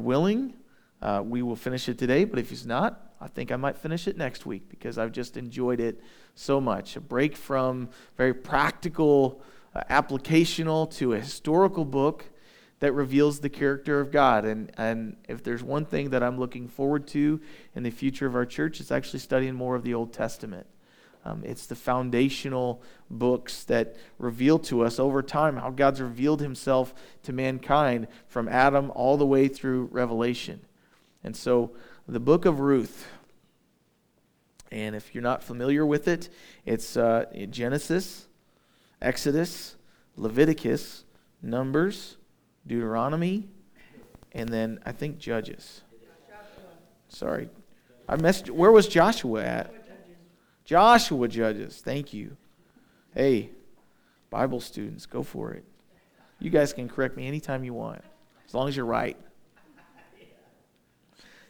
willing, uh, we will finish it today, but if he's not, I think I might finish it next week because I've just enjoyed it so much. A break from very practical, uh, applicational to a historical book that reveals the character of God. And, and if there's one thing that I'm looking forward to in the future of our church, it's actually studying more of the Old Testament. Um, it's the foundational books that reveal to us over time how God's revealed himself to mankind from Adam all the way through Revelation. And so the book of Ruth, and if you're not familiar with it, it's uh, Genesis, Exodus, Leviticus, Numbers, Deuteronomy, and then I think Judges. Sorry. I messed where was Joshua at? Joshua Judges. Thank you. Hey, Bible students, go for it. You guys can correct me anytime you want, as long as you're right.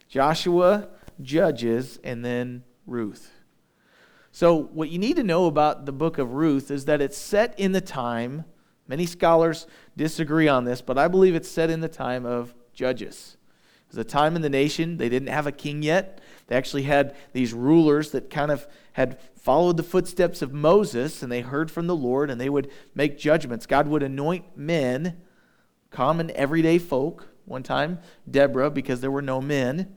Joshua, Judges, and then Ruth. So, what you need to know about the book of Ruth is that it's set in the time, many scholars disagree on this, but I believe it's set in the time of Judges. It was a time in the nation, they didn't have a king yet. They actually had these rulers that kind of had followed the footsteps of Moses and they heard from the Lord and they would make judgments. God would anoint men, common everyday folk, one time, Deborah, because there were no men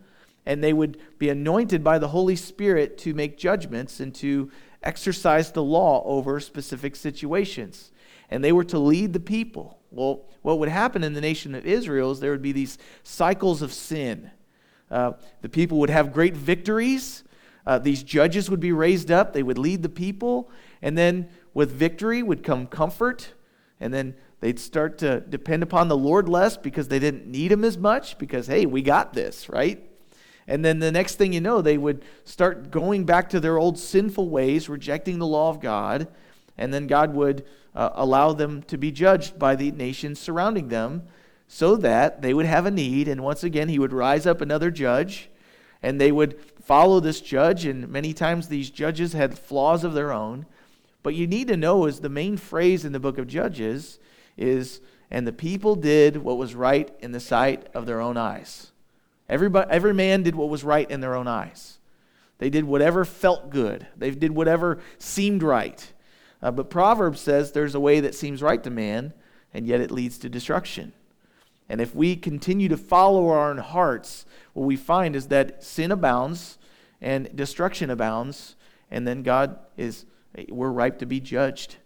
and they would be anointed by the Holy Spirit to make judgments and to exercise the law over specific situations. And they were to lead the people. Well, what would happen in the nation of Israel is there would be these cycles of sin. Uh, the people would have great victories. Uh, these judges would be raised up. They would lead the people. And then with victory would come comfort. And then they'd start to depend upon the Lord less because they didn't need him as much because, hey, we got this, right? And then the next thing you know, they would start going back to their old sinful ways, rejecting the law of God. And then God would uh, allow them to be judged by the nations surrounding them so that they would have a need. And once again, He would rise up another judge, and they would follow this judge. And many times these judges had flaws of their own. But you need to know is the main phrase in the book of Judges is, and the people did what was right in the sight of their own eyes. Everybody, every man did what was right in their own eyes. They did whatever felt good. They did whatever seemed right. Uh, but Proverbs says there's a way that seems right to man, and yet it leads to destruction. And if we continue to follow our own hearts, what we find is that sin abounds and destruction abounds, and then God is, we're ripe to be judged.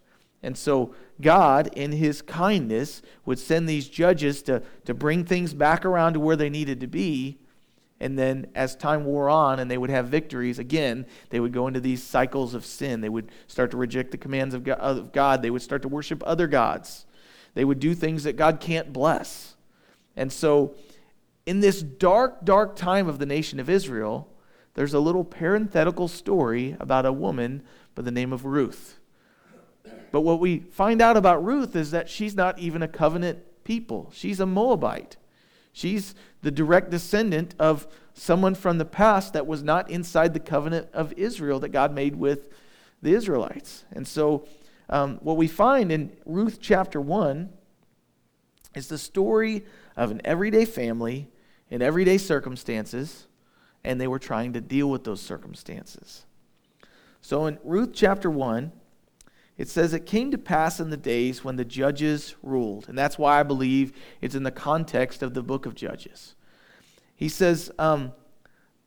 And so God, in his kindness, would send these judges to, to bring things back around to where they needed to be. And then, as time wore on and they would have victories, again, they would go into these cycles of sin. They would start to reject the commands of God. They would start to worship other gods. They would do things that God can't bless. And so, in this dark, dark time of the nation of Israel, there's a little parenthetical story about a woman by the name of Ruth. But what we find out about Ruth is that she's not even a covenant people. She's a Moabite. She's the direct descendant of someone from the past that was not inside the covenant of Israel that God made with the Israelites. And so, um, what we find in Ruth chapter 1 is the story of an everyday family in everyday circumstances, and they were trying to deal with those circumstances. So, in Ruth chapter 1, it says, It came to pass in the days when the judges ruled. And that's why I believe it's in the context of the book of Judges. He says um,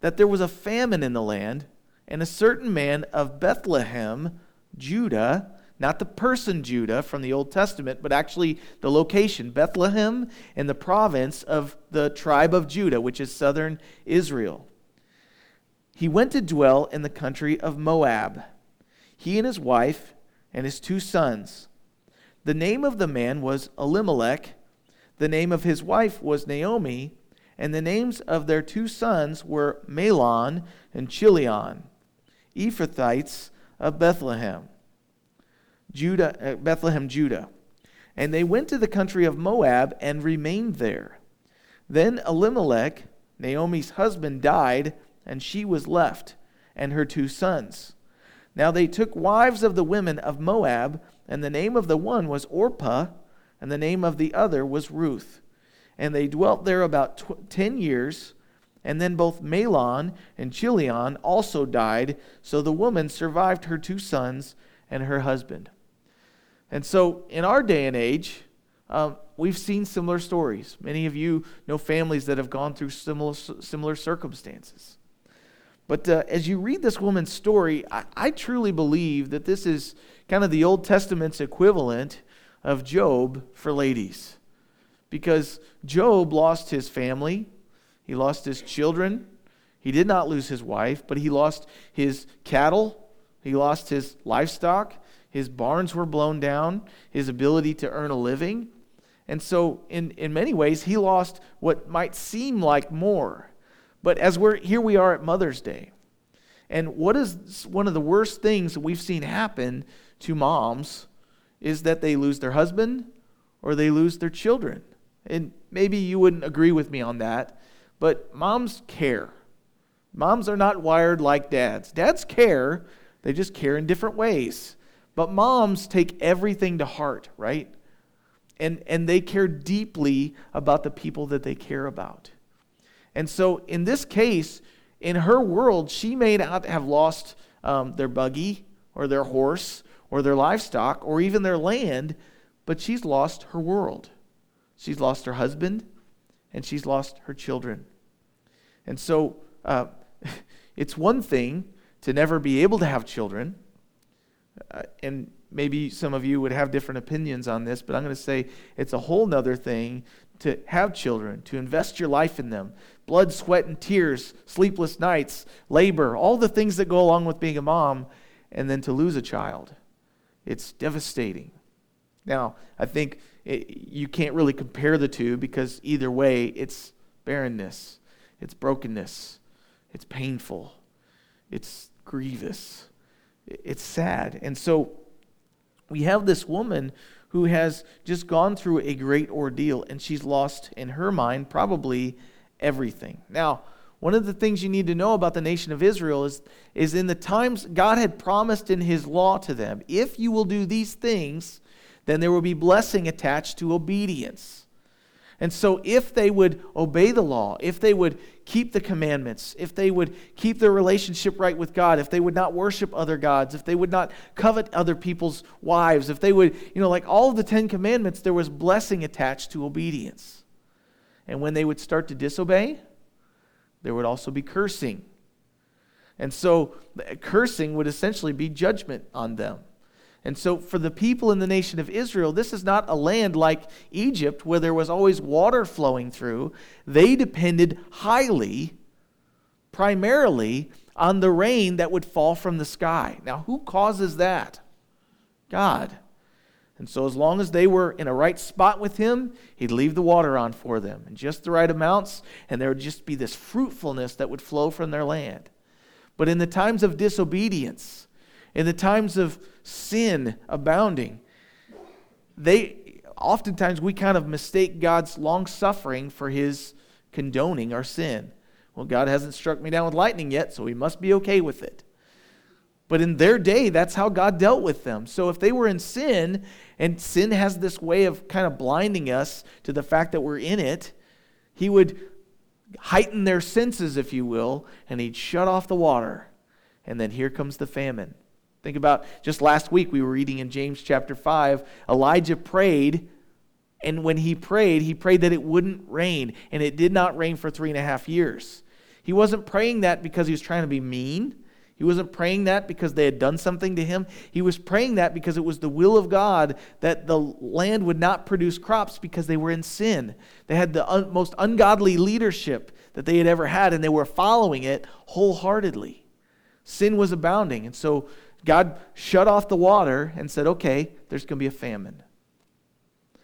that there was a famine in the land, and a certain man of Bethlehem, Judah, not the person Judah from the Old Testament, but actually the location, Bethlehem in the province of the tribe of Judah, which is southern Israel. He went to dwell in the country of Moab. He and his wife and his two sons. The name of the man was Elimelech, the name of his wife was Naomi, and the names of their two sons were Mahlon and Chilion, Ephrathites of Bethlehem, Judah, uh, Bethlehem, Judah. And they went to the country of Moab and remained there. Then Elimelech, Naomi's husband, died, and she was left, and her two sons. Now they took wives of the women of Moab, and the name of the one was Orpah, and the name of the other was Ruth. And they dwelt there about tw- 10 years. And then both Mahlon and Chilion also died. So the woman survived her two sons and her husband. And so in our day and age, um, we've seen similar stories. Many of you know families that have gone through similar, similar circumstances. But uh, as you read this woman's story, I, I truly believe that this is kind of the Old Testament's equivalent of Job for ladies. Because Job lost his family, he lost his children, he did not lose his wife, but he lost his cattle, he lost his livestock, his barns were blown down, his ability to earn a living. And so, in, in many ways, he lost what might seem like more. But as we're here, we are at Mother's Day. And what is one of the worst things that we've seen happen to moms is that they lose their husband or they lose their children. And maybe you wouldn't agree with me on that, but moms care. Moms are not wired like dads. Dads care, they just care in different ways. But moms take everything to heart, right? And, and they care deeply about the people that they care about. And so in this case, in her world, she may not have lost um, their buggy or their horse or their livestock or even their land, but she's lost her world. She's lost her husband and she's lost her children. And so uh, it's one thing to never be able to have children, uh, and maybe some of you would have different opinions on this, but I'm going to say it's a whole nother thing to have children, to invest your life in them. Blood, sweat, and tears, sleepless nights, labor, all the things that go along with being a mom, and then to lose a child. It's devastating. Now, I think it, you can't really compare the two because either way, it's barrenness, it's brokenness, it's painful, it's grievous. It's sad. And so we have this woman who has just gone through a great ordeal and she's lost, in her mind, probably everything. Now, one of the things you need to know about the nation of Israel is, is in the times God had promised in his law to them, if you will do these things, then there will be blessing attached to obedience. And so, if they would obey the law, if they would keep the commandments, if they would keep their relationship right with God, if they would not worship other gods, if they would not covet other people's wives, if they would, you know, like all of the Ten Commandments, there was blessing attached to obedience. And when they would start to disobey, there would also be cursing. And so, eh, cursing would essentially be judgment on them. And so, for the people in the nation of Israel, this is not a land like Egypt where there was always water flowing through. They depended highly, primarily, on the rain that would fall from the sky. Now, who causes that? God. And so, as long as they were in a right spot with Him, He'd leave the water on for them in just the right amounts, and there would just be this fruitfulness that would flow from their land. But in the times of disobedience, in the times of sin abounding, they oftentimes we kind of mistake God's long suffering for his condoning our sin. Well, God hasn't struck me down with lightning yet, so he must be okay with it. But in their day, that's how God dealt with them. So if they were in sin, and sin has this way of kind of blinding us to the fact that we're in it, he would heighten their senses, if you will, and he'd shut off the water. And then here comes the famine. Think about just last week, we were reading in James chapter 5. Elijah prayed, and when he prayed, he prayed that it wouldn't rain, and it did not rain for three and a half years. He wasn't praying that because he was trying to be mean. He wasn't praying that because they had done something to him. He was praying that because it was the will of God that the land would not produce crops because they were in sin. They had the un- most ungodly leadership that they had ever had, and they were following it wholeheartedly. Sin was abounding. And so God shut off the water and said, okay, there's going to be a famine.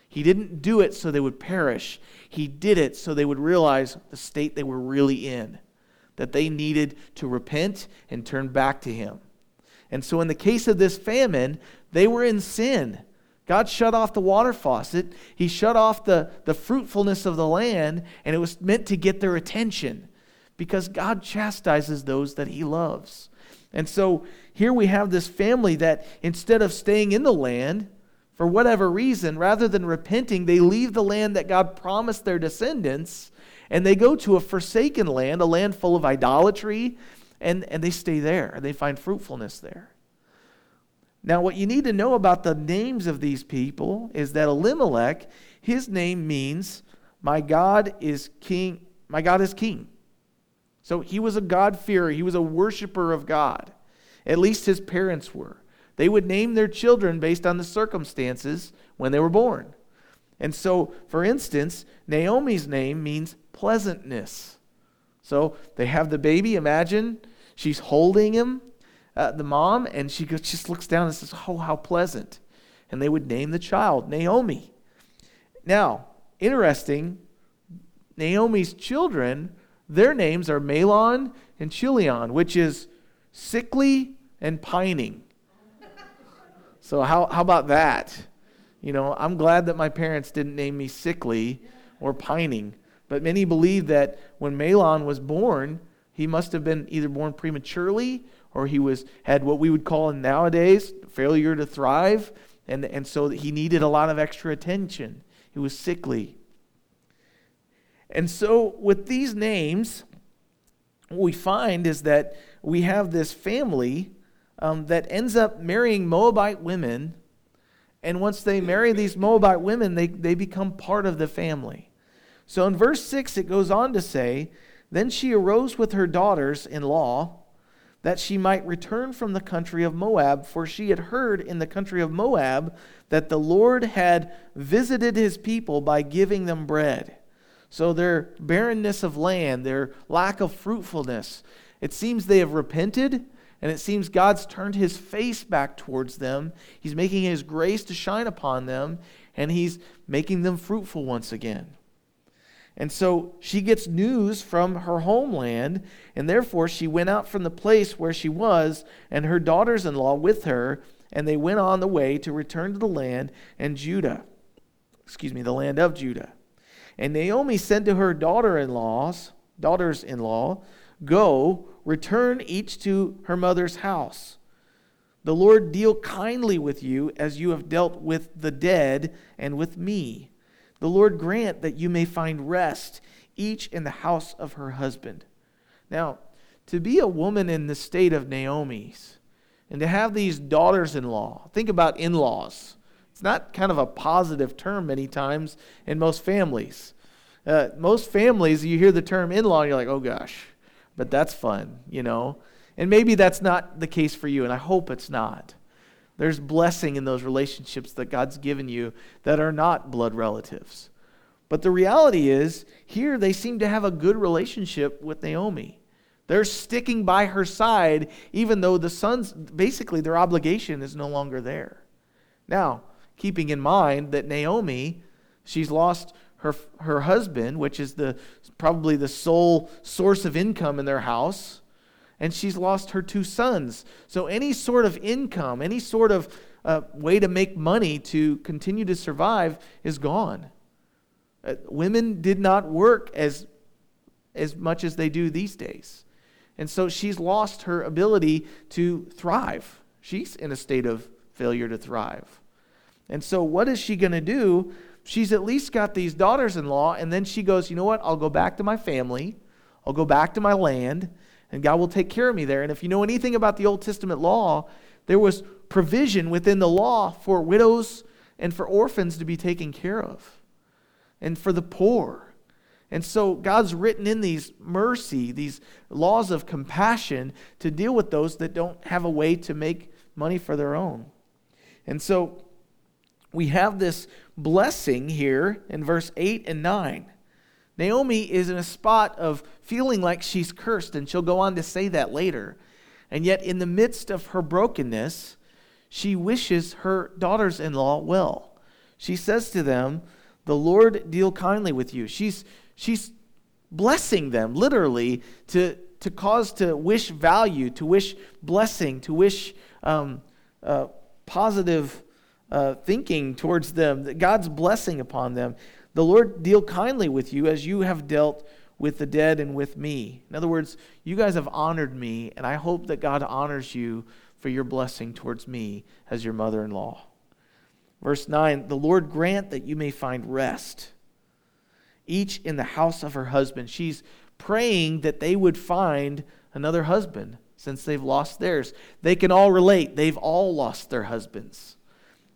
He didn't do it so they would perish. He did it so they would realize the state they were really in, that they needed to repent and turn back to Him. And so, in the case of this famine, they were in sin. God shut off the water faucet, He shut off the, the fruitfulness of the land, and it was meant to get their attention because God chastises those that He loves. And so here we have this family that instead of staying in the land, for whatever reason, rather than repenting, they leave the land that God promised their descendants and they go to a forsaken land, a land full of idolatry, and, and they stay there and they find fruitfulness there. Now, what you need to know about the names of these people is that Elimelech, his name means, My God is king. My God is king. So he was a God-fearer. He was a worshiper of God. At least his parents were. They would name their children based on the circumstances when they were born. And so, for instance, Naomi's name means pleasantness. So they have the baby. Imagine she's holding him, uh, the mom, and she just looks down and says, Oh, how pleasant. And they would name the child Naomi. Now, interesting, Naomi's children, their names are Mahlon and Chilion, which is sickly and pining. So, how, how about that? You know, I'm glad that my parents didn't name me sickly or pining. But many believe that when Mahlon was born, he must have been either born prematurely or he was had what we would call nowadays failure to thrive, and, and so he needed a lot of extra attention. He was sickly. And so with these names, what we find is that we have this family um, that ends up marrying Moabite women. And once they marry these Moabite women, they, they become part of the family. So in verse 6, it goes on to say, Then she arose with her daughters in law, that she might return from the country of Moab, for she had heard in the country of Moab that the Lord had visited his people by giving them bread. So their barrenness of land, their lack of fruitfulness, it seems they have repented and it seems God's turned his face back towards them. He's making his grace to shine upon them, and he's making them fruitful once again. And so she gets news from her homeland, and therefore she went out from the place where she was, and her daughters in law with her, and they went on the way to return to the land and Judah. Excuse me, the land of Judah. And Naomi said to her daughter in laws, daughters in law, Go, return each to her mother's house. The Lord deal kindly with you as you have dealt with the dead and with me. The Lord grant that you may find rest, each in the house of her husband. Now, to be a woman in the state of Naomi's and to have these daughters in law, think about in laws. It's not kind of a positive term many times in most families. Uh, most families, you hear the term in law, you're like, oh gosh, but that's fun, you know? And maybe that's not the case for you, and I hope it's not. There's blessing in those relationships that God's given you that are not blood relatives. But the reality is, here they seem to have a good relationship with Naomi. They're sticking by her side, even though the sons, basically, their obligation is no longer there. Now, keeping in mind that Naomi, she's lost her, her husband, which is the, probably the sole source of income in their house, and she's lost her two sons. So, any sort of income, any sort of uh, way to make money to continue to survive is gone. Uh, women did not work as, as much as they do these days. And so she's lost her ability to thrive. She's in a state of failure to thrive. And so, what is she going to do? She's at least got these daughters in law, and then she goes, You know what? I'll go back to my family, I'll go back to my land, and God will take care of me there. And if you know anything about the Old Testament law, there was provision within the law for widows and for orphans to be taken care of, and for the poor. And so God's written in these mercy, these laws of compassion to deal with those that don't have a way to make money for their own. And so we have this blessing here in verse 8 and 9. Naomi is in a spot of feeling like she's cursed, and she'll go on to say that later. And yet, in the midst of her brokenness, she wishes her daughters in law well. She says to them, The Lord deal kindly with you. She's, she's blessing them, literally, to, to cause to wish value, to wish blessing, to wish um, uh, positive uh, thinking towards them, God's blessing upon them. The Lord deal kindly with you as you have dealt with the dead and with me. In other words, you guys have honored me, and I hope that God honors you for your blessing towards me as your mother in law. Verse 9 The Lord grant that you may find rest, each in the house of her husband. She's praying that they would find another husband since they've lost theirs. They can all relate, they've all lost their husbands.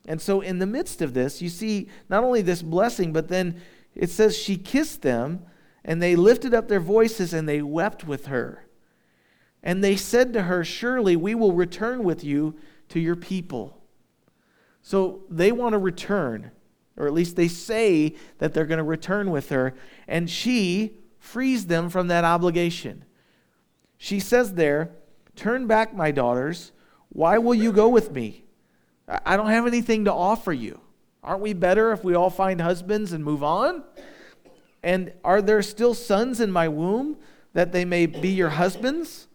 And so, in the midst of this, you see not only this blessing, but then it says she kissed them, and they lifted up their voices and they wept with her. And they said to her, Surely we will return with you to your people. So they want to return, or at least they say that they're going to return with her, and she frees them from that obligation. She says there, Turn back, my daughters. Why will you go with me? I don't have anything to offer you. Aren't we better if we all find husbands and move on? And are there still sons in my womb that they may be your husbands?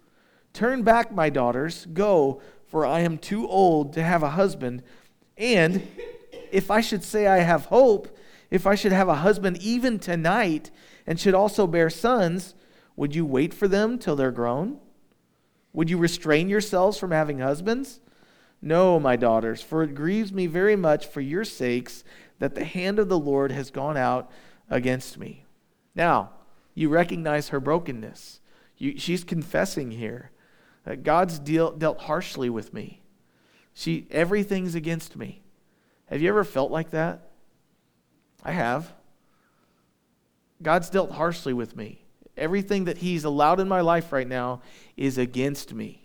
Turn back, my daughters. Go, for I am too old to have a husband. And if I should say I have hope, if I should have a husband even tonight and should also bear sons, would you wait for them till they're grown? Would you restrain yourselves from having husbands? No, my daughters, for it grieves me very much for your sakes that the hand of the Lord has gone out against me. Now, you recognize her brokenness. You, she's confessing here. that God's deal, dealt harshly with me. She, everything's against me. Have you ever felt like that? I have. God's dealt harshly with me. Everything that He's allowed in my life right now is against me.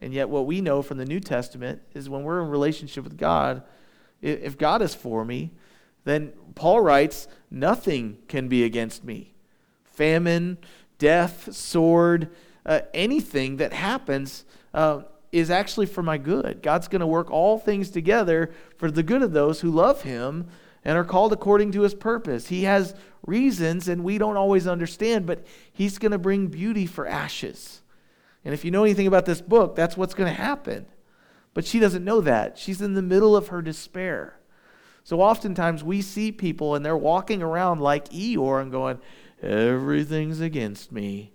And yet, what we know from the New Testament is when we're in relationship with God, if God is for me, then Paul writes, nothing can be against me. Famine, death, sword, uh, anything that happens uh, is actually for my good. God's going to work all things together for the good of those who love Him and are called according to His purpose. He has reasons, and we don't always understand, but He's going to bring beauty for ashes. And if you know anything about this book, that's what's going to happen. But she doesn't know that. She's in the middle of her despair. So oftentimes we see people and they're walking around like Eeyore and going, Everything's against me.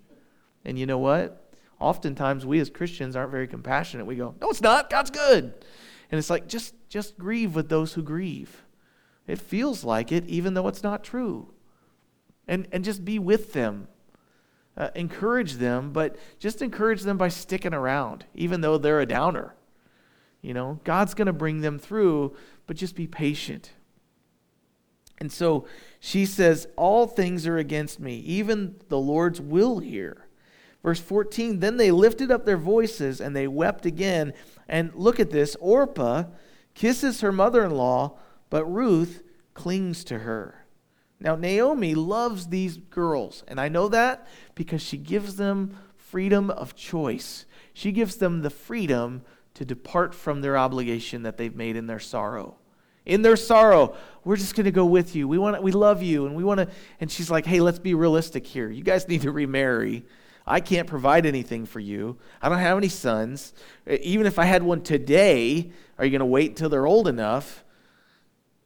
And you know what? Oftentimes we as Christians aren't very compassionate. We go, No, it's not. God's good. And it's like, just, just grieve with those who grieve. It feels like it, even though it's not true. And, and just be with them. Uh, encourage them, but just encourage them by sticking around, even though they're a downer. You know, God's going to bring them through, but just be patient. And so she says, All things are against me, even the Lord's will here. Verse 14 Then they lifted up their voices and they wept again. And look at this Orpah kisses her mother in law, but Ruth clings to her. Now, Naomi loves these girls, and I know that because she gives them freedom of choice. She gives them the freedom to depart from their obligation that they've made in their sorrow. In their sorrow, we're just going to go with you. We want we love you and we want to and she's like, "Hey, let's be realistic here. You guys need to remarry. I can't provide anything for you. I don't have any sons. Even if I had one today, are you going to wait until they're old enough?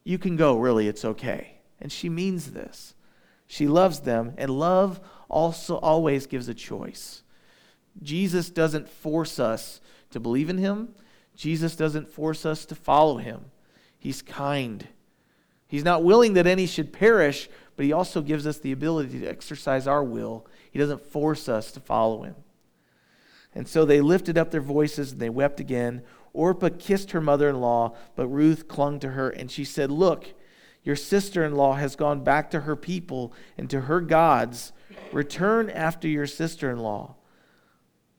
You can go, really, it's okay." And she means this. She loves them, and love also always gives a choice. Jesus doesn't force us to believe in him. Jesus doesn't force us to follow him. He's kind. He's not willing that any should perish, but he also gives us the ability to exercise our will. He doesn't force us to follow him. And so they lifted up their voices and they wept again. Orpah kissed her mother in law, but Ruth clung to her, and she said, Look, your sister in law has gone back to her people and to her gods. Return after your sister in law.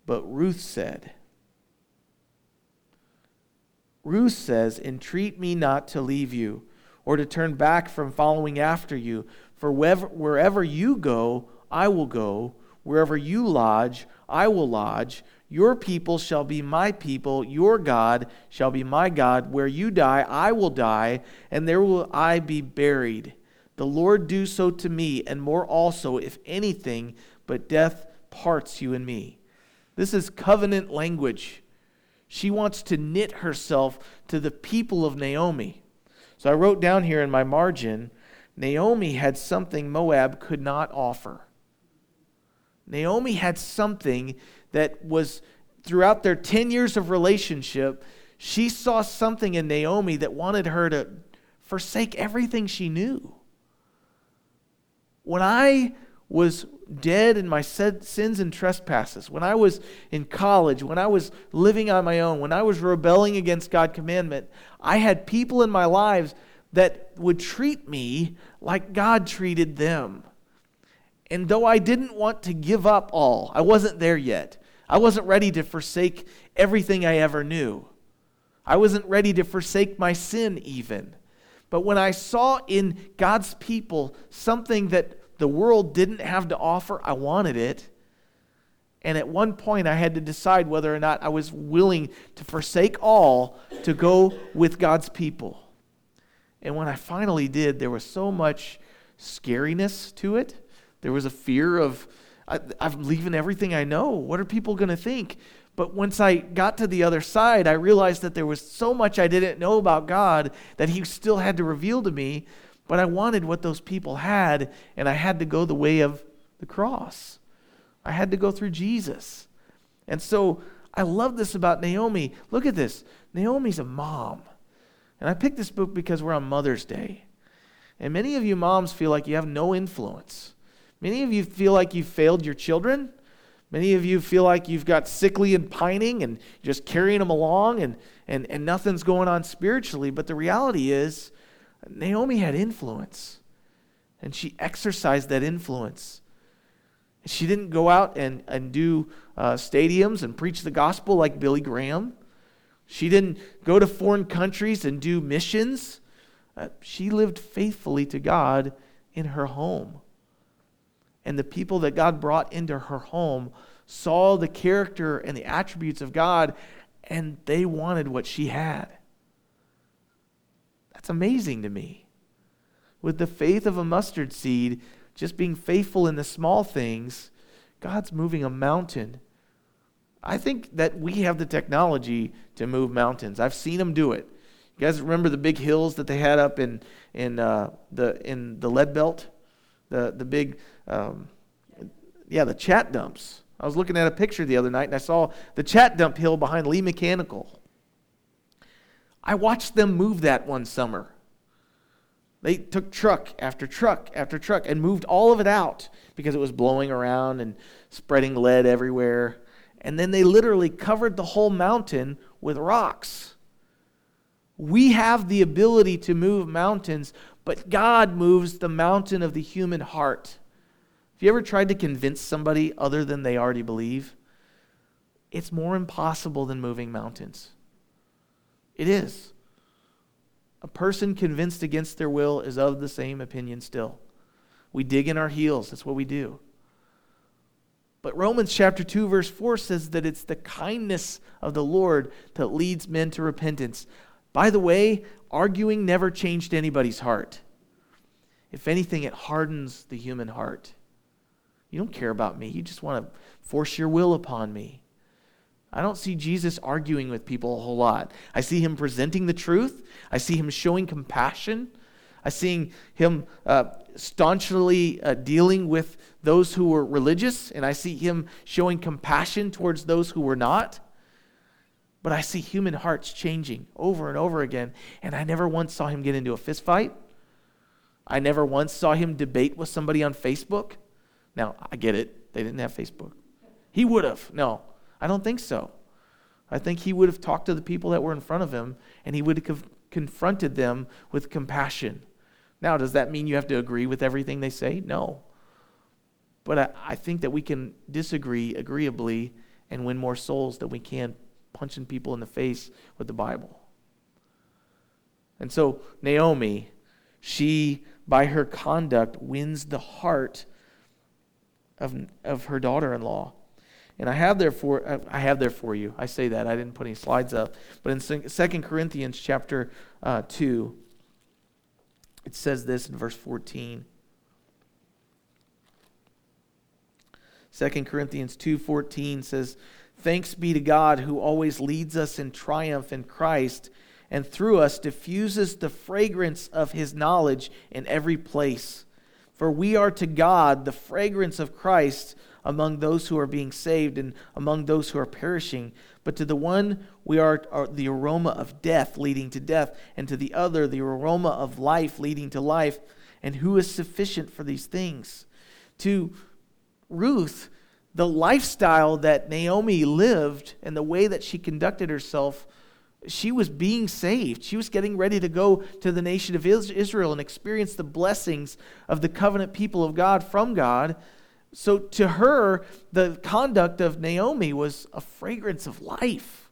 But Ruth said, Ruth says, Entreat me not to leave you or to turn back from following after you. For wherever, wherever you go, I will go. Wherever you lodge, I will lodge. Your people shall be my people. Your God shall be my God. Where you die, I will die, and there will I be buried. The Lord do so to me, and more also, if anything but death parts you and me. This is covenant language. She wants to knit herself to the people of Naomi. So I wrote down here in my margin Naomi had something Moab could not offer. Naomi had something that was throughout their 10 years of relationship, she saw something in Naomi that wanted her to forsake everything she knew. When I was dead in my sins and trespasses, when I was in college, when I was living on my own, when I was rebelling against God's commandment, I had people in my lives that would treat me like God treated them. And though I didn't want to give up all, I wasn't there yet. I wasn't ready to forsake everything I ever knew. I wasn't ready to forsake my sin, even. But when I saw in God's people something that the world didn't have to offer, I wanted it. And at one point, I had to decide whether or not I was willing to forsake all to go with God's people. And when I finally did, there was so much scariness to it. There was a fear of, I, am leaving everything I know. What are people going to think? But once I got to the other side, I realized that there was so much I didn't know about God that He still had to reveal to me. But I wanted what those people had, and I had to go the way of the cross. I had to go through Jesus. And so I love this about Naomi. Look at this Naomi's a mom. And I picked this book because we're on Mother's Day. And many of you moms feel like you have no influence. Many of you feel like you've failed your children. Many of you feel like you've got sickly and pining and just carrying them along and, and, and nothing's going on spiritually. But the reality is, Naomi had influence and she exercised that influence. She didn't go out and, and do uh, stadiums and preach the gospel like Billy Graham. She didn't go to foreign countries and do missions. Uh, she lived faithfully to God in her home. And the people that God brought into her home saw the character and the attributes of God, and they wanted what she had. That's amazing to me. With the faith of a mustard seed, just being faithful in the small things, God's moving a mountain. I think that we have the technology to move mountains. I've seen them do it. You guys remember the big hills that they had up in in uh, the in the lead belt, the the big um, yeah, the chat dumps. I was looking at a picture the other night and I saw the chat dump hill behind Lee Mechanical. I watched them move that one summer. They took truck after truck after truck and moved all of it out because it was blowing around and spreading lead everywhere. And then they literally covered the whole mountain with rocks. We have the ability to move mountains, but God moves the mountain of the human heart. Have you ever tried to convince somebody other than they already believe? It's more impossible than moving mountains. It is. A person convinced against their will is of the same opinion still. We dig in our heels. That's what we do. But Romans chapter 2, verse 4 says that it's the kindness of the Lord that leads men to repentance. By the way, arguing never changed anybody's heart. If anything, it hardens the human heart. You don't care about me. You just want to force your will upon me. I don't see Jesus arguing with people a whole lot. I see him presenting the truth. I see him showing compassion. I see him uh, staunchly uh, dealing with those who were religious, and I see him showing compassion towards those who were not. But I see human hearts changing over and over again, and I never once saw him get into a fist fight. I never once saw him debate with somebody on Facebook. Now, I get it. They didn't have Facebook. He would have. No, I don't think so. I think he would have talked to the people that were in front of him and he would have confronted them with compassion. Now, does that mean you have to agree with everything they say? No. But I, I think that we can disagree agreeably and win more souls than we can punching people in the face with the Bible. And so, Naomi, she, by her conduct, wins the heart of, of her daughter-in-law. And I have there for uh, I have there for you. I say that I didn't put any slides up, but in Second Corinthians chapter uh, two, it says this in verse fourteen. 2 Corinthians 2:14 says, "Thanks be to God who always leads us in triumph in Christ and through us diffuses the fragrance of his knowledge in every place." For we are to God the fragrance of Christ among those who are being saved and among those who are perishing. But to the one we are, are, the aroma of death leading to death, and to the other the aroma of life leading to life. And who is sufficient for these things? To Ruth, the lifestyle that Naomi lived and the way that she conducted herself she was being saved. She was getting ready to go to the nation of Israel and experience the blessings of the covenant people of God from God. So to her, the conduct of Naomi was a fragrance of life.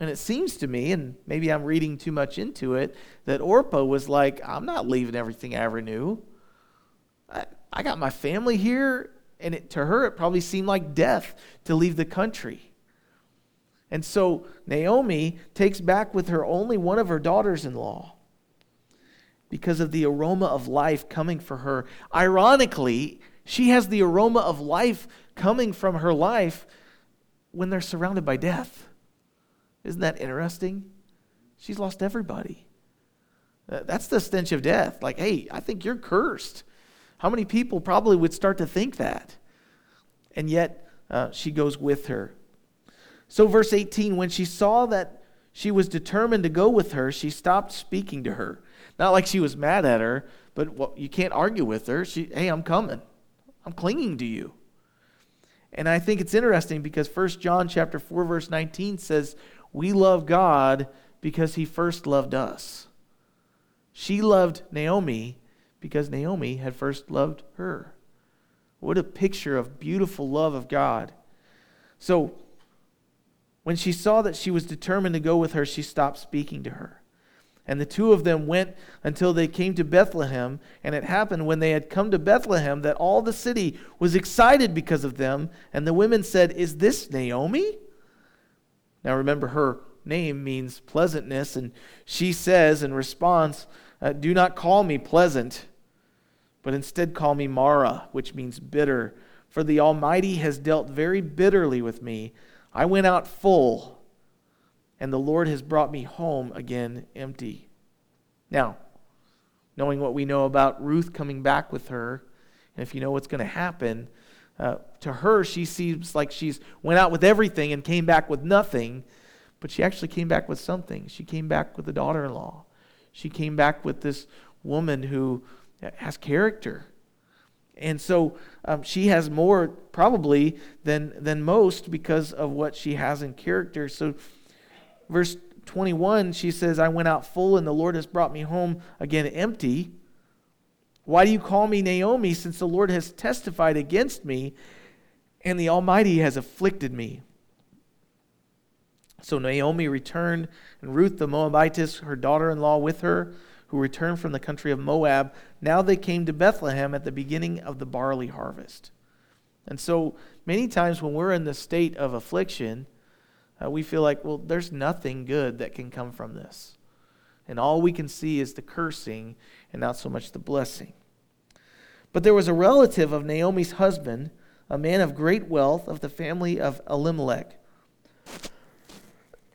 And it seems to me, and maybe I'm reading too much into it, that Orpah was like, I'm not leaving everything I ever knew. I, I got my family here. And it, to her, it probably seemed like death to leave the country. And so Naomi takes back with her only one of her daughters in law because of the aroma of life coming for her. Ironically, she has the aroma of life coming from her life when they're surrounded by death. Isn't that interesting? She's lost everybody. That's the stench of death. Like, hey, I think you're cursed. How many people probably would start to think that? And yet, uh, she goes with her. So, verse 18, when she saw that she was determined to go with her, she stopped speaking to her. Not like she was mad at her, but well, you can't argue with her. She, hey, I'm coming. I'm clinging to you. And I think it's interesting because 1 John chapter 4 verse 19 says, "We love God because he first loved us." She loved Naomi because Naomi had first loved her. What a picture of beautiful love of God. So, when she saw that she was determined to go with her, she stopped speaking to her. And the two of them went until they came to Bethlehem. And it happened when they had come to Bethlehem that all the city was excited because of them. And the women said, Is this Naomi? Now remember, her name means pleasantness. And she says in response, uh, Do not call me pleasant, but instead call me Mara, which means bitter. For the Almighty has dealt very bitterly with me. I went out full, and the Lord has brought me home again empty. Now, knowing what we know about Ruth coming back with her, and if you know what's going to happen, uh, to her, she seems like she's went out with everything and came back with nothing, but she actually came back with something. She came back with a daughter-in-law. She came back with this woman who has character. And so um, she has more probably than, than most because of what she has in character. So, verse 21, she says, I went out full, and the Lord has brought me home again empty. Why do you call me Naomi, since the Lord has testified against me, and the Almighty has afflicted me? So Naomi returned, and Ruth the Moabitess, her daughter in law, with her who returned from the country of Moab. Now they came to Bethlehem at the beginning of the barley harvest. And so many times when we're in the state of affliction, uh, we feel like, well, there's nothing good that can come from this. And all we can see is the cursing and not so much the blessing. But there was a relative of Naomi's husband, a man of great wealth of the family of Elimelech.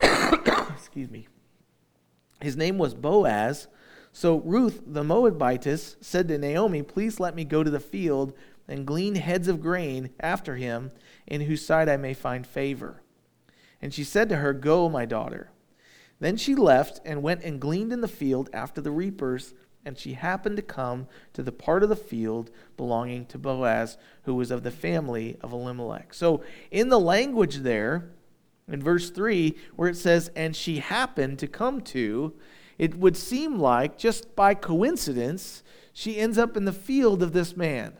Excuse me. His name was Boaz, so Ruth the Moabitess said to Naomi, Please let me go to the field and glean heads of grain after him, in whose sight I may find favor. And she said to her, Go, my daughter. Then she left and went and gleaned in the field after the reapers, and she happened to come to the part of the field belonging to Boaz, who was of the family of Elimelech. So in the language there, in verse 3, where it says, And she happened to come to, it would seem like, just by coincidence, she ends up in the field of this man.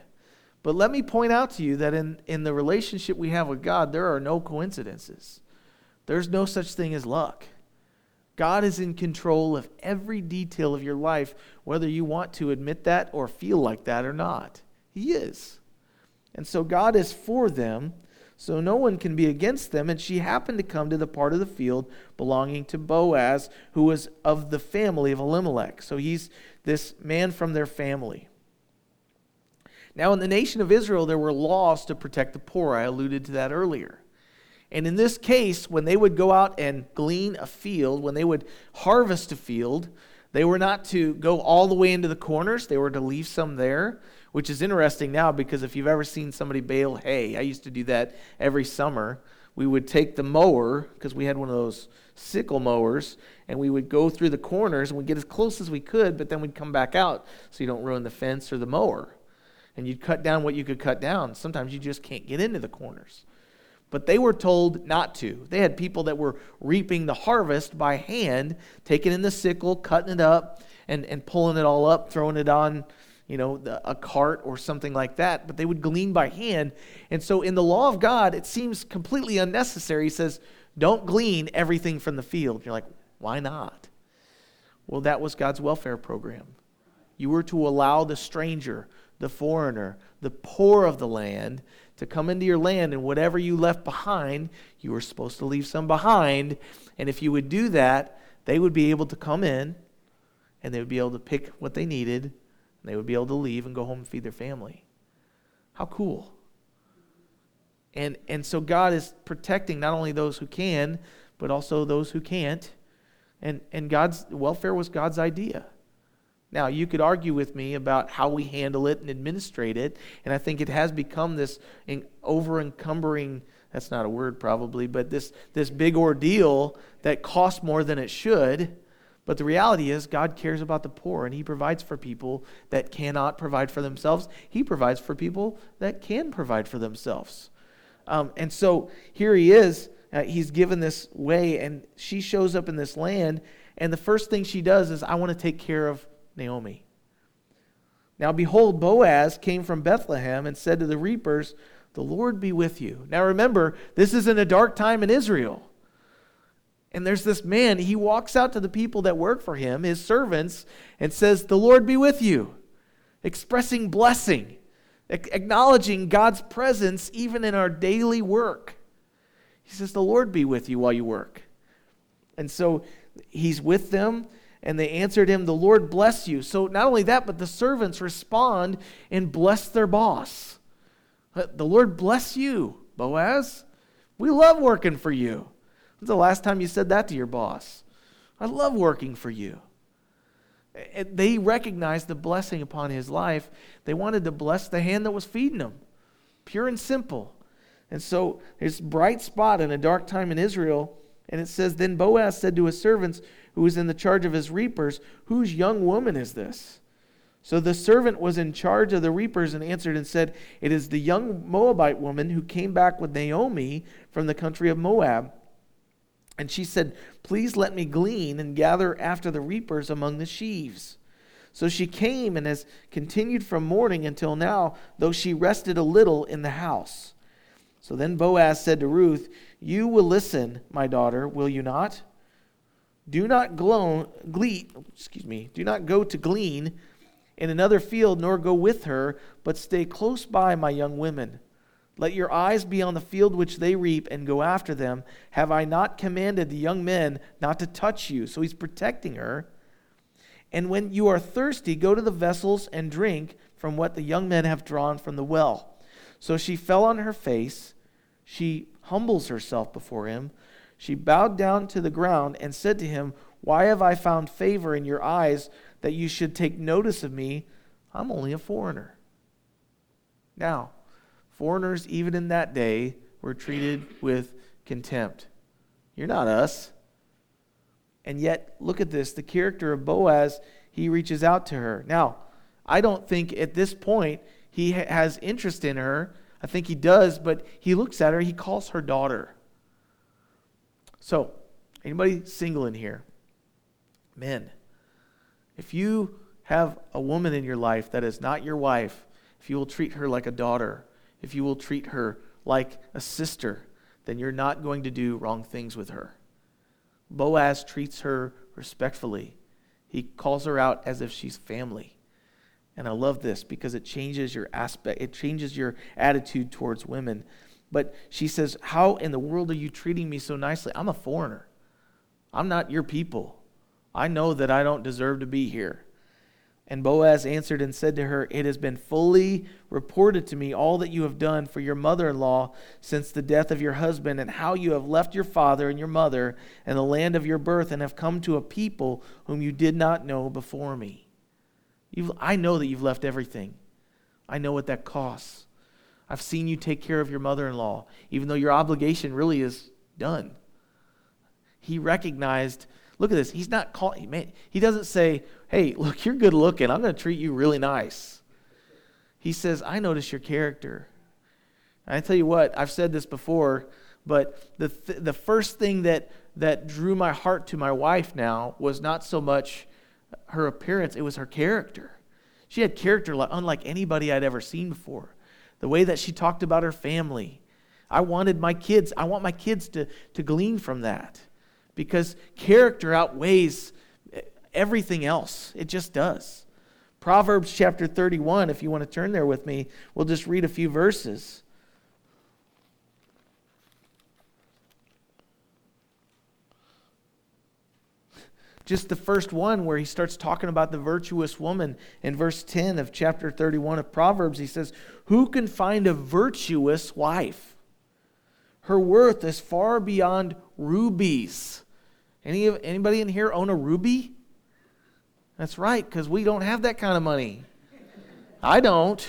But let me point out to you that in, in the relationship we have with God, there are no coincidences. There's no such thing as luck. God is in control of every detail of your life, whether you want to admit that or feel like that or not. He is. And so God is for them, so no one can be against them. And she happened to come to the part of the field belonging to Boaz, who was of the family of Elimelech. So he's this man from their family. Now, in the nation of Israel, there were laws to protect the poor. I alluded to that earlier. And in this case, when they would go out and glean a field, when they would harvest a field, They were not to go all the way into the corners, they were to leave some there, which is interesting now because if you've ever seen somebody bale hay, I used to do that every summer. We would take the mower, because we had one of those sickle mowers, and we would go through the corners and we'd get as close as we could, but then we'd come back out so you don't ruin the fence or the mower. And you'd cut down what you could cut down. Sometimes you just can't get into the corners. But they were told not to. They had people that were reaping the harvest by hand, taking in the sickle, cutting it up, and, and pulling it all up, throwing it on, you know, the, a cart or something like that. But they would glean by hand. And so in the law of God, it seems completely unnecessary. He says, don't glean everything from the field. You're like, why not? Well, that was God's welfare program. You were to allow the stranger, the foreigner, the poor of the land to come into your land, and whatever you left behind, you were supposed to leave some behind. And if you would do that, they would be able to come in and they would be able to pick what they needed, and they would be able to leave and go home and feed their family. How cool. And, and so God is protecting not only those who can, but also those who can't. And, and God's welfare was God's idea. Now, you could argue with me about how we handle it and administrate it, and I think it has become this over encumbering that's not a word probably, but this, this big ordeal that costs more than it should. But the reality is, God cares about the poor, and He provides for people that cannot provide for themselves. He provides for people that can provide for themselves. Um, and so here He is. Uh, he's given this way, and she shows up in this land, and the first thing she does is, I want to take care of Naomi. Now, behold, Boaz came from Bethlehem and said to the reapers, The Lord be with you. Now, remember, this is in a dark time in Israel. And there's this man, he walks out to the people that work for him, his servants, and says, The Lord be with you, expressing blessing, acknowledging God's presence even in our daily work. He says, The Lord be with you while you work. And so he's with them. And they answered him, The Lord bless you. So not only that, but the servants respond and bless their boss. The Lord bless you, Boaz. We love working for you. When's the last time you said that to your boss? I love working for you. They recognized the blessing upon his life. They wanted to bless the hand that was feeding him, pure and simple. And so there's bright spot in a dark time in Israel. And it says, Then Boaz said to his servants, who was in the charge of his reapers, Whose young woman is this? So the servant was in charge of the reapers and answered and said, It is the young Moabite woman who came back with Naomi from the country of Moab. And she said, Please let me glean and gather after the reapers among the sheaves. So she came and has continued from morning until now, though she rested a little in the house. So then Boaz said to Ruth, You will listen, my daughter, will you not? Do not excuse me, do not go to glean in another field, nor go with her, but stay close by, my young women. Let your eyes be on the field which they reap, and go after them. Have I not commanded the young men not to touch you? So he's protecting her. And when you are thirsty, go to the vessels and drink from what the young men have drawn from the well. So she fell on her face. She humbles herself before him. She bowed down to the ground and said to him, Why have I found favor in your eyes that you should take notice of me? I'm only a foreigner. Now, foreigners, even in that day, were treated with contempt. You're not us. And yet, look at this the character of Boaz, he reaches out to her. Now, I don't think at this point he has interest in her. I think he does, but he looks at her, he calls her daughter. So, anybody single in here? Men, if you have a woman in your life that is not your wife, if you will treat her like a daughter, if you will treat her like a sister, then you're not going to do wrong things with her. Boaz treats her respectfully. He calls her out as if she's family. And I love this because it changes your aspect, it changes your attitude towards women. But she says, How in the world are you treating me so nicely? I'm a foreigner. I'm not your people. I know that I don't deserve to be here. And Boaz answered and said to her, It has been fully reported to me all that you have done for your mother in law since the death of your husband, and how you have left your father and your mother and the land of your birth, and have come to a people whom you did not know before me. You've, I know that you've left everything. I know what that costs. I've seen you take care of your mother in law, even though your obligation really is done. He recognized Look at this. He's not calling, man, he doesn't say, hey, look, you're good looking. I'm going to treat you really nice. He says, I notice your character. And I tell you what, I've said this before, but the, th- the first thing that, that drew my heart to my wife now was not so much her appearance, it was her character. She had character unlike anybody I'd ever seen before. The way that she talked about her family. I wanted my kids, I want my kids to, to glean from that because character outweighs everything else. It just does. Proverbs chapter 31, if you want to turn there with me, we'll just read a few verses. Just the first one where he starts talking about the virtuous woman in verse 10 of chapter 31 of Proverbs. He says, Who can find a virtuous wife? Her worth is far beyond rubies. Any, of anybody in here own a ruby? That's right, because we don't have that kind of money. I don't.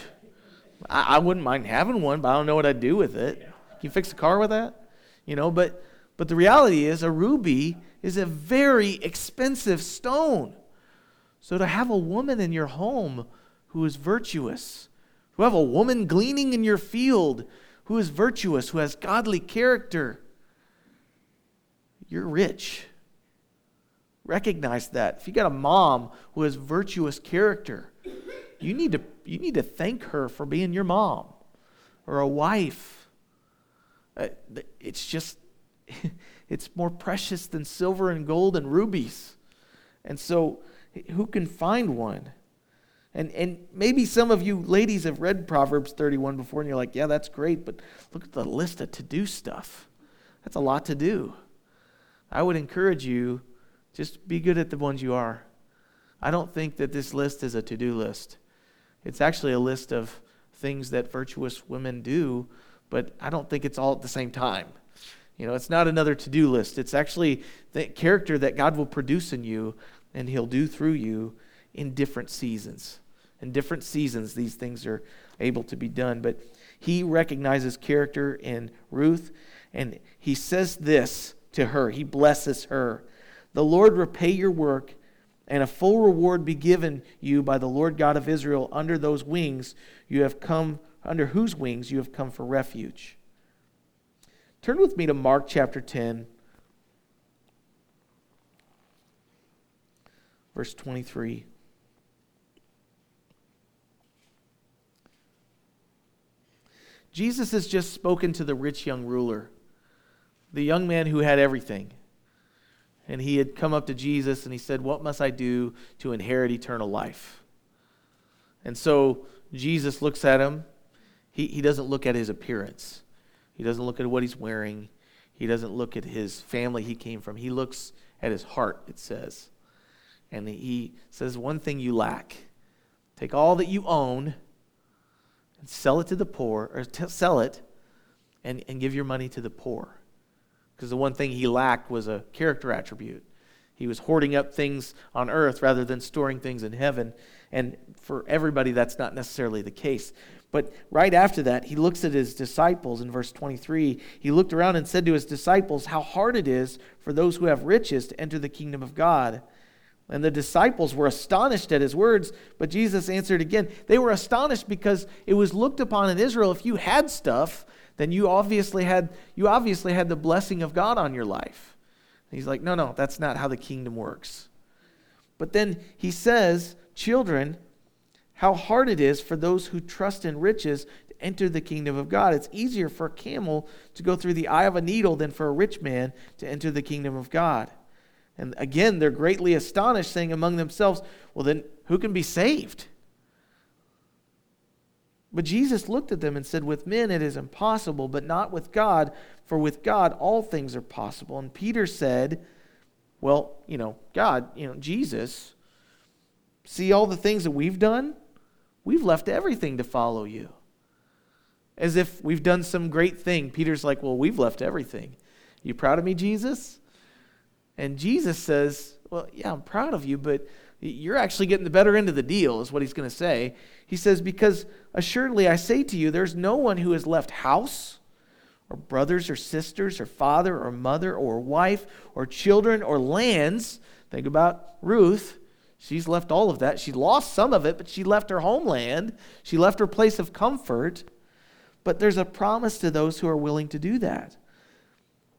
I, I, wouldn't mind having one, but I don't know what I'd do with it. Can you fix a car with that? You know, but but the reality is a ruby is a very expensive stone. So to have a woman in your home who is virtuous, who have a woman gleaning in your field who is virtuous, who has godly character, you're rich. Recognize that. If you got a mom who has virtuous character, you need to, you need to thank her for being your mom or a wife. Uh, it's just, it's more precious than silver and gold and rubies. And so, who can find one? And, and maybe some of you ladies have read Proverbs 31 before and you're like, yeah, that's great, but look at the list of to do stuff. That's a lot to do. I would encourage you just be good at the ones you are. I don't think that this list is a to do list. It's actually a list of things that virtuous women do, but I don't think it's all at the same time. You know, it's not another to do list. It's actually the character that God will produce in you and He'll do through you in different seasons. In different seasons, these things are able to be done. But He recognizes character in Ruth, and He says this to her. He blesses her. The Lord repay your work, and a full reward be given you by the Lord God of Israel under those wings you have come, under whose wings you have come for refuge. Turn with me to Mark chapter 10, verse 23. Jesus has just spoken to the rich young ruler, the young man who had everything and he had come up to Jesus and he said, What must I do to inherit eternal life? And so Jesus looks at him. He, he doesn't look at his appearance, he doesn't look at what he's wearing, he doesn't look at his family he came from. He looks at his heart, it says. And he says, One thing you lack take all that you own and sell it to the poor, or t- sell it and, and give your money to the poor because the one thing he lacked was a character attribute. He was hoarding up things on earth rather than storing things in heaven. And for everybody, that's not necessarily the case. But right after that, he looks at his disciples in verse 23. He looked around and said to his disciples, How hard it is for those who have riches to enter the kingdom of God. And the disciples were astonished at his words, but Jesus answered again. They were astonished because it was looked upon in Israel if you had stuff, then you obviously had you obviously had the blessing of God on your life. And he's like, "No, no, that's not how the kingdom works." But then he says, "Children, how hard it is for those who trust in riches to enter the kingdom of God. It's easier for a camel to go through the eye of a needle than for a rich man to enter the kingdom of God." And again, they're greatly astonished, saying among themselves, Well, then who can be saved? But Jesus looked at them and said, With men it is impossible, but not with God, for with God all things are possible. And Peter said, Well, you know, God, you know, Jesus, see all the things that we've done? We've left everything to follow you. As if we've done some great thing. Peter's like, Well, we've left everything. You proud of me, Jesus? And Jesus says, Well, yeah, I'm proud of you, but you're actually getting the better end of the deal, is what he's going to say. He says, Because assuredly I say to you, there's no one who has left house, or brothers, or sisters, or father, or mother, or wife, or children, or lands. Think about Ruth. She's left all of that. She lost some of it, but she left her homeland. She left her place of comfort. But there's a promise to those who are willing to do that.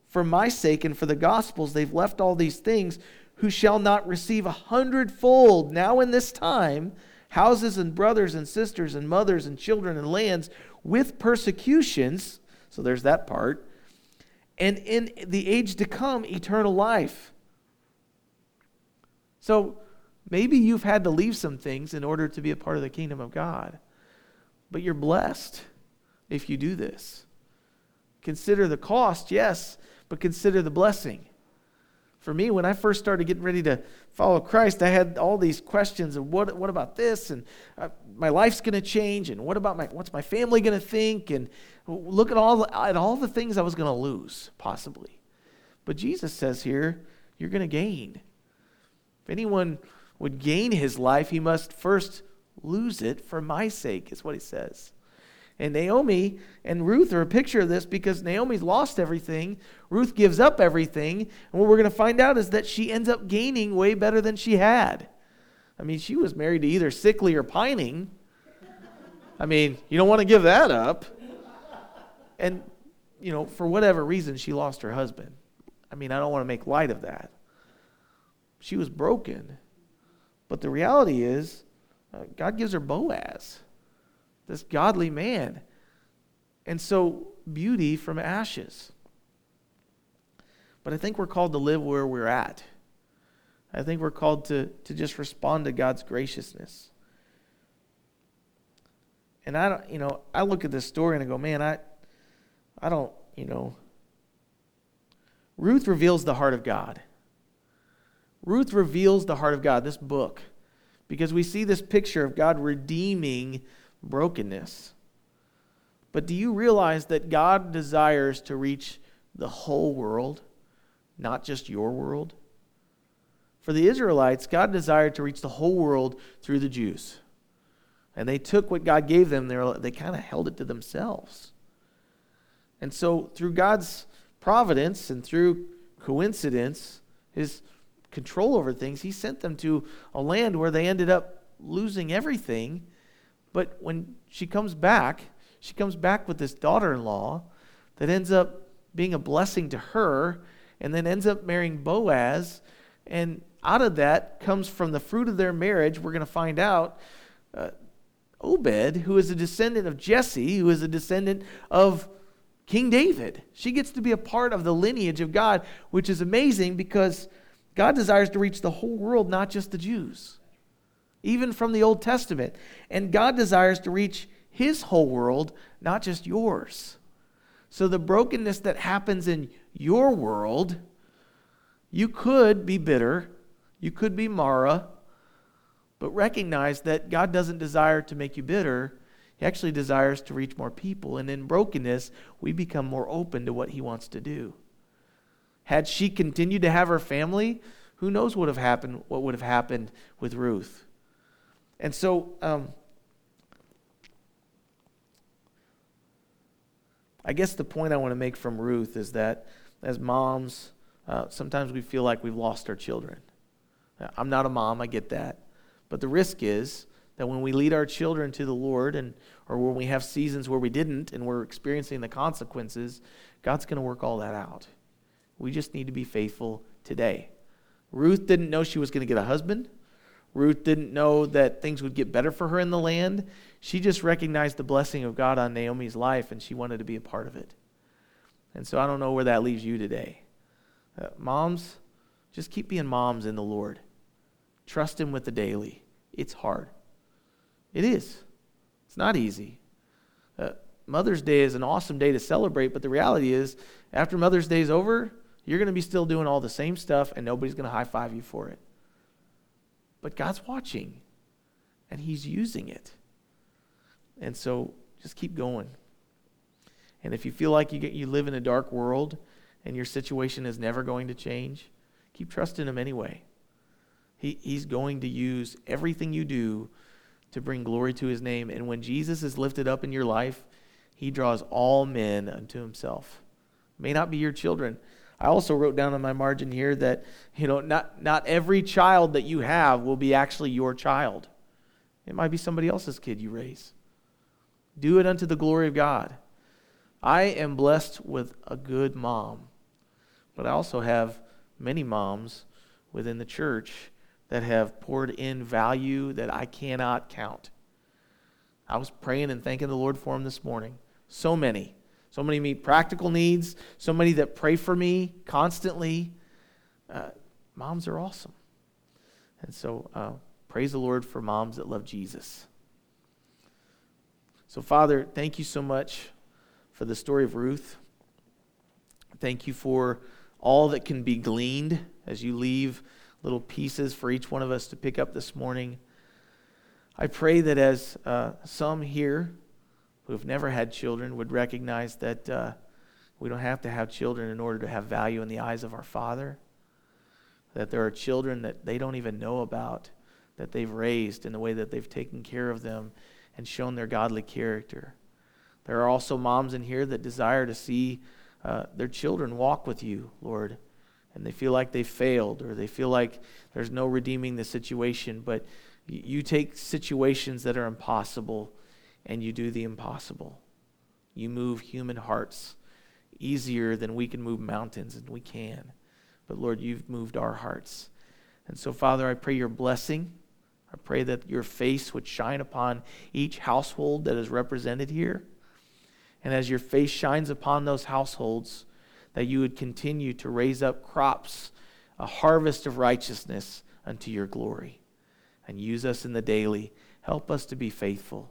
For my sake and for the gospel's, they've left all these things who shall not receive a hundredfold now in this time houses and brothers and sisters and mothers and children and lands with persecutions. So there's that part. And in the age to come, eternal life. So maybe you've had to leave some things in order to be a part of the kingdom of God, but you're blessed if you do this. Consider the cost, yes, but consider the blessing. For me, when I first started getting ready to follow Christ, I had all these questions of what, what about this? And uh, my life's going to change. And what about my, what's my family going to think? And look at all, at all the things I was going to lose, possibly. But Jesus says here, you're going to gain. If anyone would gain his life, he must first lose it for my sake, is what he says. And Naomi and Ruth are a picture of this because Naomi's lost everything. Ruth gives up everything. And what we're going to find out is that she ends up gaining way better than she had. I mean, she was married to either sickly or pining. I mean, you don't want to give that up. And, you know, for whatever reason, she lost her husband. I mean, I don't want to make light of that. She was broken. But the reality is, uh, God gives her Boaz this godly man. And so, beauty from ashes. But I think we're called to live where we're at. I think we're called to, to just respond to God's graciousness. And I don't, you know, I look at this story and I go, man, I, I don't, you know. Ruth reveals the heart of God. Ruth reveals the heart of God, this book, because we see this picture of God redeeming brokenness. But do you realize that God desires to reach the whole world, not just your world? For the Israelites, God desired to reach the whole world through the Jews. And they took what God gave them, they they kind of held it to themselves. And so, through God's providence and through coincidence, his control over things, he sent them to a land where they ended up losing everything but when she comes back, she comes back with this daughter in law that ends up being a blessing to her and then ends up marrying Boaz. And out of that comes from the fruit of their marriage, we're going to find out uh, Obed, who is a descendant of Jesse, who is a descendant of King David. She gets to be a part of the lineage of God, which is amazing because God desires to reach the whole world, not just the Jews even from the Old Testament. And God desires to reach his whole world, not just yours. So the brokenness that happens in your world, you could be bitter, you could be Mara, but recognize that God doesn't desire to make you bitter. He actually desires to reach more people. And in brokenness, we become more open to what he wants to do. Had she continued to have her family, who knows what would have happened, what would have happened with Ruth. And so, um, I guess the point I want to make from Ruth is that as moms, uh, sometimes we feel like we've lost our children. I'm not a mom, I get that. But the risk is that when we lead our children to the Lord, and, or when we have seasons where we didn't and we're experiencing the consequences, God's going to work all that out. We just need to be faithful today. Ruth didn't know she was going to get a husband. Ruth didn't know that things would get better for her in the land. She just recognized the blessing of God on Naomi's life and she wanted to be a part of it. And so I don't know where that leaves you today. Uh, moms, just keep being moms in the Lord. Trust Him with the daily. It's hard. It is. It's not easy. Uh, Mother's Day is an awesome day to celebrate, but the reality is, after Mother's Day is over, you're going to be still doing all the same stuff and nobody's going to high five you for it. But God's watching. and He's using it. And so just keep going. And if you feel like you, get, you live in a dark world and your situation is never going to change, keep trusting Him anyway. He, he's going to use everything you do to bring glory to His name. And when Jesus is lifted up in your life, He draws all men unto Himself. may not be your children. I also wrote down on my margin here that you know not, not every child that you have will be actually your child. It might be somebody else's kid you raise. Do it unto the glory of God. I am blessed with a good mom, but I also have many moms within the church that have poured in value that I cannot count. I was praying and thanking the Lord for them this morning. So many. So many meet practical needs, so many that pray for me constantly. Uh, moms are awesome. And so uh, praise the Lord for moms that love Jesus. So, Father, thank you so much for the story of Ruth. Thank you for all that can be gleaned as you leave little pieces for each one of us to pick up this morning. I pray that as uh, some here who have never had children would recognize that uh, we don't have to have children in order to have value in the eyes of our Father, that there are children that they don't even know about, that they've raised in the way that they've taken care of them and shown their godly character. There are also moms in here that desire to see uh, their children walk with you, Lord, and they feel like they failed or they feel like there's no redeeming the situation. But you take situations that are impossible and you do the impossible. You move human hearts easier than we can move mountains, and we can. But Lord, you've moved our hearts. And so, Father, I pray your blessing I pray that your face would shine upon each household that is represented here. And as your face shines upon those households, that you would continue to raise up crops, a harvest of righteousness unto your glory. And use us in the daily. Help us to be faithful.